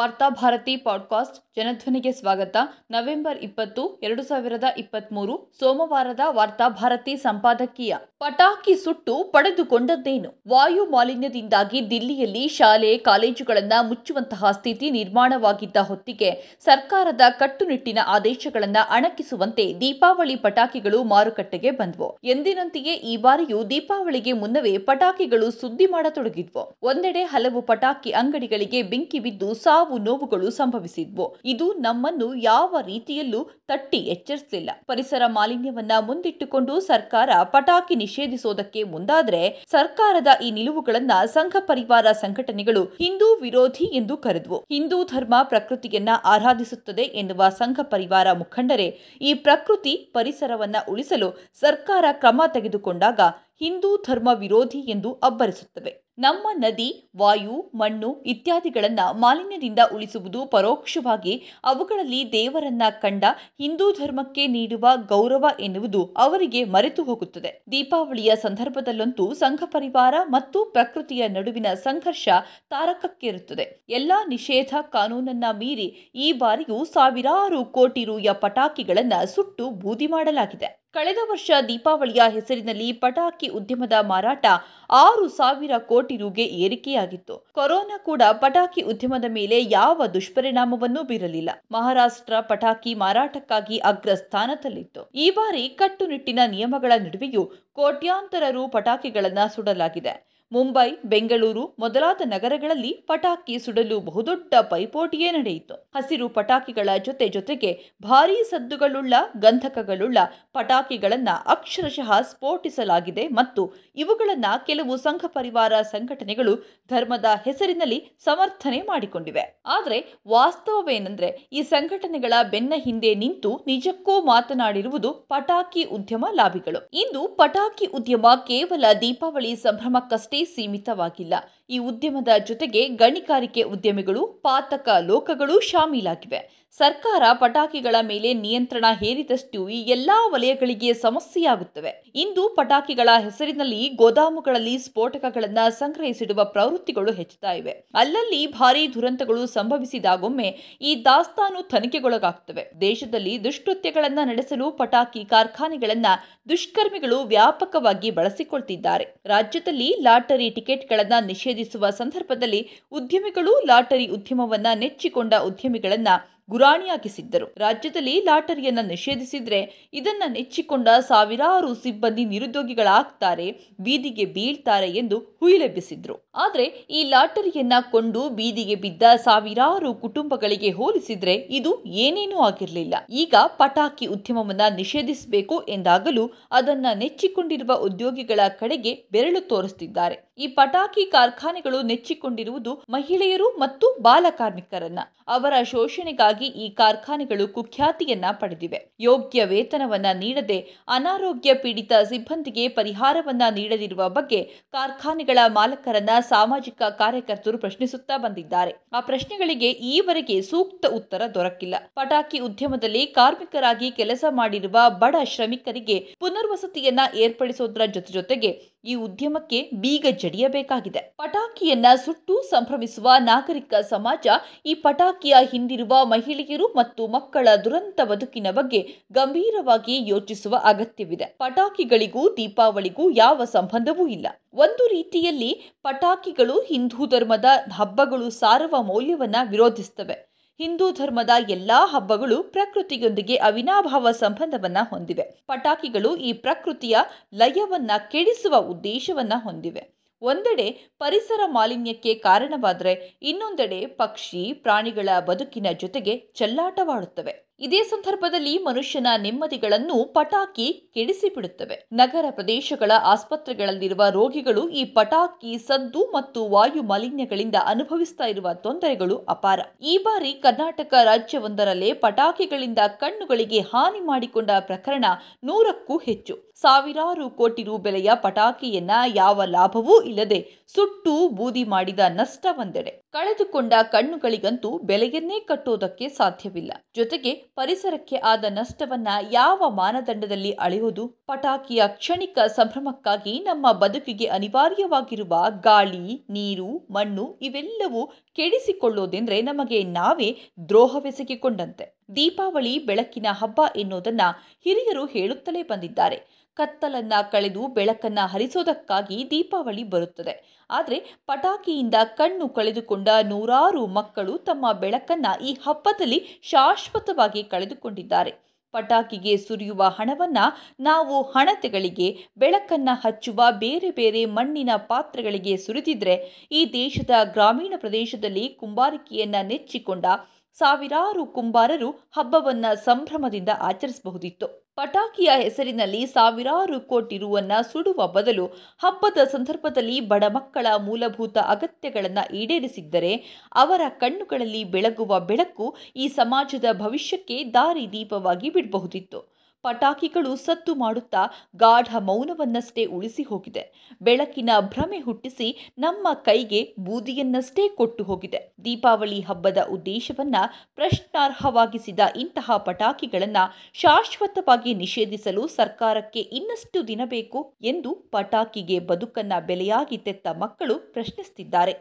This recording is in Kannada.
ವಾರ್ತಾಭಾರತಿ ಪಾಡ್ಕಾಸ್ಟ್ ಜನಧ್ವನಿಗೆ ಸ್ವಾಗತ. ನವೆಂಬರ್ ಇಪ್ಪತ್ತು, ಎರಡು ಸಾವಿರದ ಇಪ್ಪತ್ತ್ಮೂರು ಸೋಮವಾರದ ವಾರ್ತಾಭಾರತಿ ಸಂಪಾದಕೀಯ. ಪಟಾಕಿ ಸುಟ್ಟು ಪಡೆದುಕೊಂಡದ್ದೇನು? ವಾಯು ಮಾಲಿನ್ಯದಿಂದಾಗಿ ದಿಲ್ಲಿಯಲ್ಲಿ ಶಾಲೆ, ಕಾಲೇಜುಗಳನ್ನು ಮುಚ್ಚುವಂತಹ ಸ್ಥಿತಿ ನಿರ್ಮಾಣವಾಗಿದ್ದ ಹೊತ್ತಿಗೆ ಸರ್ಕಾರದ ಕಟ್ಟುನಿಟ್ಟಿನ ಆದೇಶಗಳನ್ನು ಅಣಕಿಸುವಂತೆ ದೀಪಾವಳಿ ಪಟಾಕಿಗಳು ಮಾರುಕಟ್ಟೆಗೆ ಬಂದ್ವು. ಎಂದಿನಂತೆಯೇ ಈ ಬಾರಿಯೂ ದೀಪಾವಳಿಗೆ ಮುನ್ನವೇ ಪಟಾಕಿಗಳು ಸುದ್ದಿ ಮಾಡತೊಡಗಿದ್ವು. ಒಂದೆಡೆ ಹಲವು ಪಟಾಕಿ ಅಂಗಡಿಗಳಿಗೆ ಬೆಂಕಿ ಬಿದ್ದು ಸಾವು ನೋವುಗಳು ಸಂಭವಿಸಿದ್ವು. ಇದು ನಮ್ಮನ್ನು ಯಾವ ರೀತಿಯಲ್ಲೂ ತಟ್ಟಿ ಎಚ್ಚರಿಸಲಿಲ್ಲ. ಪರಿಸರ ಮಾಲಿನ್ಯವನ್ನ ಮುಂದಿಟ್ಟುಕೊಂಡು ಸರ್ಕಾರ ಪಟಾಕಿ ನಿಷೇಧಿಸೋದಕ್ಕೆ ಮುಂದಾದ್ರೆ ಸರ್ಕಾರದ ಈ ನಿಲುವುಗಳನ್ನ ಸಂಘ ಪರಿವಾರ ಸಂಘಟನೆಗಳು ಹಿಂದೂ ವಿರೋಧಿ ಎಂದು ಕರೆದ್ವು. ಹಿಂದೂ ಧರ್ಮ ಪ್ರಕೃತಿಯನ್ನ ಆರಾಧಿಸುತ್ತದೆ ಎನ್ನುವ ಸಂಘ ಪರಿವಾರ ಮುಖಂಡರೇ, ಈ ಪ್ರಕೃತಿ ಪರಿಸರವನ್ನ ಉಳಿಸಲು ಸರ್ಕಾರ ಕ್ರಮ ತೆಗೆದುಕೊಂಡಾಗ ಹಿಂದೂ ಧರ್ಮ ವಿರೋಧಿ ಎಂದು ಅಬ್ಬರಿಸುತ್ತವೆ. ನಮ್ಮ ನದಿ, ವಾಯು, ಮಣ್ಣು ಇತ್ಯಾದಿಗಳನ್ನು ಮಾಲಿನ್ಯದಿಂದ ಉಳಿಸುವುದು ಪರೋಕ್ಷವಾಗಿ ಅವುಗಳಲ್ಲಿ ದೇವರನ್ನ ಕಂಡ ಹಿಂದೂ ಧರ್ಮಕ್ಕೆ ನೀಡುವ ಗೌರವ ಎನ್ನುವುದು ಅವರಿಗೆ ಮರೆತು ಹೋಗುತ್ತದೆ. ದೀಪಾವಳಿಯ ಸಂದರ್ಭದಲ್ಲಂತೂ ಸಂಘ ಪರಿವಾರ ಮತ್ತು ಪ್ರಕೃತಿಯ ನಡುವಿನ ಸಂಘರ್ಷ ತಾರಕಕ್ಕೇರುತ್ತದೆ. ಎಲ್ಲ ನಿಷೇಧ ಕಾನೂನನ್ನ ಮೀರಿ ಈ ಬಾರಿಯೂ ಸಾವಿರಾರು ಕೋಟಿ ರೂಯ ಪಟಾಕಿಗಳನ್ನು ಸುಟ್ಟು ಬೂದಿ ಮಾಡಲಾಗಿದೆ. ಕಳೆದ ವರ್ಷ ದೀಪಾವಳಿಯ ಹೆಸರಿನಲ್ಲಿ ಪಟಾಕಿ ಉದ್ಯಮದ ಮಾರಾಟ ಆರು ಸಾವಿರ ಕೋಟಿ ರುಗೆ ಏರಿಕೆಯಾಗಿತ್ತು. ಕೊರೋನಾ ಕೂಡ ಪಟಾಕಿ ಉದ್ಯಮದ ಮೇಲೆ ಯಾವ ದುಷ್ಪರಿಣಾಮವನ್ನೂ ಬೀರಲಿಲ್ಲ. ಮಹಾರಾಷ್ಟ್ರ ಪಟಾಕಿ ಮಾರಾಟಕ್ಕಾಗಿ ಅಗ್ರ ಸ್ಥಾನದಲ್ಲಿತ್ತು ಈ ಬಾರಿ ಕಟ್ಟುನಿಟ್ಟಿನ ನಿಯಮಗಳ ನಡುವೆಯೂ ಕೋಟ್ಯಾಂತರ ರು ಪಟಾಕಿಗಳನ್ನು ಸುಡಲಾಗಿದೆ. ಮುಂಬೈ, ಬೆಂಗಳೂರು ಮೊದಲಾದ ನಗರಗಳಲ್ಲಿ ಪಟಾಕಿ ಸುಡಲು ಬಹುದೊಡ್ಡ ಪೈಪೋಟಿಯೇ ನಡೆಯಿತು. ಹಸಿರು ಪಟಾಕಿಗಳ ಜೊತೆ ಜೊತೆಗೆ ಭಾರೀ ಸದ್ದುಗಳುಳ್ಳ, ಗಂಧಕಗಳುಳ್ಳ ಪಟಾಕಿಗಳನ್ನ ಅಕ್ಷರಶಃ ಸ್ಫೋಟಿಸಲಾಗಿದೆ ಮತ್ತು ಇವುಗಳನ್ನ ಕೆಲವು ಸಂಘ ಪರಿವಾರ ಸಂಘಟನೆಗಳು ಧರ್ಮದ ಹೆಸರಿನಲ್ಲಿ ಸಮರ್ಥನೆ ಮಾಡಿಕೊಂಡಿವೆ. ಆದರೆ ವಾಸ್ತವವೇನೆಂದರೆ ಈ ಸಂಘಟನೆಗಳ ಬೆನ್ನ ಹಿಂದೆ ನಿಂತು ನಿಜಕ್ಕೂ ಮಾತನಾಡಿರುವುದು ಪಟಾಕಿ ಉದ್ಯಮ ಲಾಭಿಗಳು ಇಂದು ಪಟಾಕಿ ಉದ್ಯಮ ಕೇವಲ ದೀಪಾವಳಿ ಸಂಭ್ರಮಕ್ಕಷ್ಟೇ ಸೀಮಿತವಾಗಿಲ್ಲ. ಈ ಉದ್ಯಮದ ಜೊತೆಗೆ ಗಣಿಗಾರಿಕೆ ಉದ್ಯಮಿಗಳು, ಪಾತಕ ಲೋಕಗಳು ಶಾಮೀಲಾಗಿವೆ. ಸರ್ಕಾರ ಪಟಾಕಿಗಳ ಮೇಲೆ ನಿಯಂತ್ರಣ ಹೇರಿದಷ್ಟು ಈ ಎಲ್ಲಾ ವಲಯಗಳಿಗೆ ಸಮಸ್ಯೆಯಾಗುತ್ತವೆ. ಇಂದು ಪಟಾಕಿಗಳ ಹೆಸರಿನಲ್ಲಿ ಗೋದಾಮುಗಳಲ್ಲಿ ಸ್ಫೋಟಕಗಳನ್ನು ಸಂಗ್ರಹಿಸಿಡುವ ಪ್ರವೃತ್ತಿಗಳು ಹೆಚ್ಚುತ್ತಾ ಇವೆ. ಅಲ್ಲಲ್ಲಿ ಭಾರೀ ದುರಂತಗಳು ಸಂಭವಿಸಿದಾಗೊಮ್ಮೆ ಈ ದಾಸ್ತಾನು ತನಿಖೆಗೊಳಗಾಗ್ತವೆ. ದೇಶದಲ್ಲಿ ದುಷ್ಕೃತ್ಯಗಳನ್ನು ನಡೆಸಲು ಪಟಾಕಿ ಕಾರ್ಖಾನೆಗಳನ್ನ ದುಷ್ಕರ್ಮಿಗಳು ವ್ಯಾಪಕವಾಗಿ ಬಳಸಿಕೊಳ್ತಿದ್ದಾರೆ. ರಾಜ್ಯದಲ್ಲಿ ಲಾಟರಿ ಟಿಕೆಟ್ಗಳನ್ನ ನಿಷೇಧಿಸುವ ಸಂದರ್ಭದಲ್ಲಿ ಉದ್ಯಮಿಗಳು ಲಾಟರಿ ಉದ್ಯಮವನ್ನ ನೆಚ್ಚಿಕೊಂಡ ಉದ್ಯಮಿಗಳನ್ನ ಗುರಾಣಿಯಾಗಿಸಿದ್ದರು ರಾಜ್ಯದಲ್ಲಿ ಲಾಟರಿಯನ್ನ ನಿಷೇಧಿಸಿದ್ರೆ ಇದನ್ನ ನೆಚ್ಚಿಕೊಂಡ ಸಾವಿರಾರು ಸಿಬ್ಬಂದಿ ನಿರುದ್ಯೋಗಿಗಳಾಗ್ತಾರೆ, ಬೀದಿಗೆ ಬೀಳ್ತಾರೆ ಎಂದು ಹುಯಿಲೆಬ್ಬಿಸಿದ್ರು. ಆದರೆ ಈ ಲಾಟರಿಯನ್ನ ಕೊಂಡು ಬೀದಿಗೆ ಬಿದ್ದ ಸಾವಿರಾರು ಕುಟುಂಬಗಳಿಗೆ ಹೋಲಿಸಿದ್ರೆ ಇದು ಏನೇನೂ ಆಗಿರಲಿಲ್ಲ. ಈಗ ಪಟಾಕಿ ಉದ್ಯಮವನ್ನ ನಿಷೇಧಿಸಬೇಕು ಎಂದಾಗಲೂ ಅದನ್ನ ನೆಚ್ಚಿಕೊಂಡಿರುವ ಉದ್ಯೋಗಿಗಳ ಕಡೆಗೆ ಬೆರಳು ತೋರಿಸುತ್ತಿದ್ದಾರೆ ಈ ಪಟಾಕಿ ಕಾರ್ಖಾನೆಗಳು ನೆಚ್ಚಿಕೊಂಡಿರುವುದು ಮಹಿಳೆಯರು ಮತ್ತು ಬಾಲ ಕಾರ್ಮಿಕರನ್ನ. ಅವರ ಶೋಷಣೆಗಾಗಿ ಈ ಕಾರ್ಖಾನೆಗಳು ಕುಖ್ಯಾತಿಯನ್ನ ಪಡೆದಿವೆ. ಯೋಗ್ಯ ವೇತನವನ್ನ ನೀಡದೆ ಅನಾರೋಗ್ಯ ಪೀಡಿತ ಸಿಬ್ಬಂದಿಗೆ ಪರಿಹಾರವನ್ನ ನೀಡದಿರುವ ಬಗ್ಗೆ ಕಾರ್ಖಾನೆಗಳ ಮಾಲಕರನ್ನ ಸಾಮಾಜಿಕ ಕಾರ್ಯಕರ್ತರು ಪ್ರಶ್ನಿಸುತ್ತಾ ಬಂದಿದ್ದಾರೆ. ಆ ಪ್ರಶ್ನೆಗಳಿಗೆ ಈವರೆಗೆ ಸೂಕ್ತ ಉತ್ತರ ದೊರಕಿಲ್ಲ. ಪಟಾಕಿ ಉದ್ಯಮದಲ್ಲಿ ಕಾರ್ಮಿಕರಾಗಿ ಕೆಲಸ ಮಾಡಿರುವ ಬಡ ಶ್ರಮಿಕರಿಗೆ ಪುನರ್ವಸತಿಯನ್ನ ಏರ್ಪಡಿಸೋದ್ರ ಜೊತೆ ಜೊತೆಗೆ ಈ ಉದ್ಯಮಕ್ಕೆ ಬೀಗ ಜಡಿಯಬೇಕಾಗಿದೆ ಪಟಾಕಿಯನ್ನ ಸುಟ್ಟು ಸಂಭ್ರಮಿಸುವ ನಾಗರಿಕ ಸಮಾಜ, ಈ ಪಟಾಕಿಯ ಹಿಂದಿರುವ ಮಹಿಳೆಯರು ಮತ್ತು ಮಕ್ಕಳ ದುರಂತ ಬದುಕಿನ ಬಗ್ಗೆ ಗಂಭೀರವಾಗಿ ಯೋಚಿಸುವ ಅಗತ್ಯವಿದೆ. ಪಟಾಕಿಗಳಿಗೂ ದೀಪಾವಳಿಗೂ ಯಾವ ಸಂಬಂಧವೂ ಇಲ್ಲ. ಒಂದು ರೀತಿಯಲ್ಲಿ ಪಟಾಕಿಗಳು ಹಿಂದೂ ಧರ್ಮದ ಹಬ್ಬಗಳು ಸಾರುವ ಮೌಲ್ಯವನ್ನ ವಿರೋಧಿಸುತ್ತವೆ ಹಿಂದೂ ಧರ್ಮದ ಎಲ್ಲಾ ಹಬ್ಬಗಳು ಪ್ರಕೃತಿಯೊಂದಿಗೆ ಅವಿನಾಭಾವ ಸಂಬಂಧವನ್ನ ಹೊಂದಿವೆ. ಪಟಾಕಿಗಳು ಈ ಪ್ರಕೃತಿಯ ಲಯವನ್ನ ಕೆಡಿಸುವ ಉದ್ದೇಶವನ್ನ ಹೊಂದಿವೆ. ಒಂದೆಡೆ ಪರಿಸರ ಮಾಲಿನ್ಯಕ್ಕೆ ಕಾರಣವಾದರೆ ಇನ್ನೊಂದೆಡೆ ಪಕ್ಷಿ ಪ್ರಾಣಿಗಳ ಬದುಕಿನ ಜೊತೆಗೆ ಚೆಲ್ಲಾಟವಾಡುತ್ತವೆ. ಇದೇ ಸಂದರ್ಭದಲ್ಲಿ ಮನುಷ್ಯನ ನೆಮ್ಮದಿಗಳನ್ನು ಪಟಾಕಿ ಕೆಡಿಸಿಬಿಡುತ್ತವೆ. ನಗರ ಪ್ರದೇಶಗಳ ಆಸ್ಪತ್ರೆಗಳಲ್ಲಿರುವ ರೋಗಿಗಳು ಈ ಪಟಾಕಿ ಸದ್ದು ಮತ್ತು ವಾಯು ಮಾಲಿನ್ಯಗಳಿಂದ ಅನುಭವಿಸ್ತಾ ಇರುವ ತೊಂದರೆಗಳು ಅಪಾರ. ಈ ಬಾರಿ ಕರ್ನಾಟಕ ರಾಜ್ಯವೊಂದರಲ್ಲೇ ಪಟಾಕಿಗಳಿಂದ ಕಣ್ಣುಗಳಿಗೆ ಹಾನಿ ಮಾಡಿಕೊಂಡ ಪ್ರಕರಣ ನೂರಕ್ಕೂ ಹೆಚ್ಚು. ಸಾವಿರಾರು ಕೋಟಿ ರು ಬೆಲೆಯ ಪಟಾಕಿಯನ್ನ ಯಾವ ಲಾಭವೂ ಇಲ್ಲದೆ ಸುಟ್ಟು ಬೂದಿ ಮಾಡಿದ ನಷ್ಟ ಕಳೆದುಕೊಂಡ ಕಣ್ಣುಗಳಿಗಂತೂ ಬೆಲೆಯನ್ನೇ ಕಟ್ಟೋದಕ್ಕೆ ಸಾಧ್ಯವಿಲ್ಲ. ಜೊತೆಗೆ ಪರಿಸರಕ್ಕೆ ಆದ ನಷ್ಟವನ್ನ ಯಾವ ಮಾನದಂಡದಲ್ಲಿ ಅಳೆಯೋದು ಪಟಾಕಿಯ ಕ್ಷಣಿಕ ಸಂಭ್ರಮಕ್ಕಾಗಿ ನಮ್ಮ ಬದುಕಿಗೆ ಅನಿವಾರ್ಯವಾಗಿರುವ ಗಾಳಿ, ನೀರು, ಮಣ್ಣು ಇವೆಲ್ಲವೂ ಕೆಡಿಸಿಕೊಳ್ಳೋದೆಂದ್ರೆ ನಮಗೆ ನಾವೇ ದ್ರೋಹವೆಸಗಿಕೊಂಡಂತೆ. ದೀಪಾವಳಿ ಬೆಳಕಿನ ಹಬ್ಬ ಎನ್ನುವುದನ್ನು ಹಿರಿಯರು ಹೇಳುತ್ತಲೇ ಬಂದಿದ್ದಾರೆ. ಕತ್ತಲನ್ನ ಕಳೆದು ಬೆಳಕನ್ನ ಹರಿಸೋದಕ್ಕಾಗಿ ದೀಪಾವಳಿ ಬರುತ್ತದೆ. ಆದರೆ ಪಟಾಕಿಯಿಂದ ಕಣ್ಣು ಕಳೆದುಕೊಂಡ ನೂರಾರು ಮಕ್ಕಳು ತಮ್ಮ ಬೆಳಕನ್ನ ಈ ಹಬ್ಬದಲ್ಲಿ ಶಾಶ್ವತವಾಗಿ ಕಳೆದುಕೊಂಡಿದ್ದಾರೆ. ಪಟಾಕಿಗೆ ಸುರಿಯುವ ಹಣವನ್ನ ನಾವು ಹಣತೆಗಳಿಗೆ, ಬೆಳಕನ್ನ ಹಚ್ಚುವ ಬೇರೆ ಬೇರೆ ಮಣ್ಣಿನ ಪಾತ್ರೆಗಳಿಗೆ ಸುರಿದಿದ್ರೆ ಈ ದೇಶದ ಗ್ರಾಮೀಣ ಪ್ರದೇಶದಲ್ಲಿ ಕುಂಬಾರಿಕೆಯನ್ನು ನೆಚ್ಚಿಕೊಂಡ ಸಾವಿರಾರು ಕುಂಬಾರರು ಹಬ್ಬವನ್ನ ಸಂಭ್ರಮದಿಂದ ಆಚರಿಸಬಹುದಿತ್ತು. ಪಟಾಕಿಯ ಹೆಸರಿನಲ್ಲಿ ಸಾವಿರಾರು ಕೋಟಿ ರುವನ್ನ ಸುಡುವ ಬದಲು ಹಬ್ಬದ ಸಂದರ್ಭದಲ್ಲಿ ಬಡ ಮಕ್ಕಳ ಮೂಲಭೂತ ಅಗತ್ಯಗಳನ್ನು ಈಡೇರಿಸಿದ್ದರೆ ಅವರ ಕಣ್ಣುಗಳಲ್ಲಿ ಬೆಳಗುವ ಬೆಳಕು ಈ ಸಮಾಜದ ಭವಿಷ್ಯಕ್ಕೆ ದಾರಿ ದೀಪವಾಗಿ ಬಿಡಬಹುದಿತ್ತು. ಪಟಾಕಿಗಳು ಸತ್ತು ಮಾಡುತ್ತಾ ಗಾಢ ಮೌನವನ್ನಷ್ಟೇ ಉಳಿಸಿ ಹೋಗಿದೆ. ಬೆಳಕಿನ ಭ್ರಮೆ ಹುಟ್ಟಿಸಿ ನಮ್ಮ ಕೈಗೆ ಬೂದಿಯನ್ನಷ್ಟೇ ಕೊಟ್ಟು ಹೋಗಿದೆ. ದೀಪಾವಳಿ ಹಬ್ಬದ ಉದ್ದೇಶವನ್ನ ಪ್ರಶ್ನಾರ್ಹವಾಗಿಸಿದ ಇಂತಹ ಪಟಾಕಿಗಳನ್ನು ಶಾಶ್ವತವಾಗಿ ನಿಷೇಧಿಸಲು ಸರ್ಕಾರಕ್ಕೆ ಇನ್ನಷ್ಟು ದಿನ ಬೇಕು ಎಂದು ಪಟಾಕಿಗೆ ಬದುಕನ್ನ ಬೆಲೆಯಾಗಿ ತೆತ್ತ ಮಕ್ಕಳು ಪ್ರಶ್ನಿಸುತ್ತಿದ್ದಾರೆ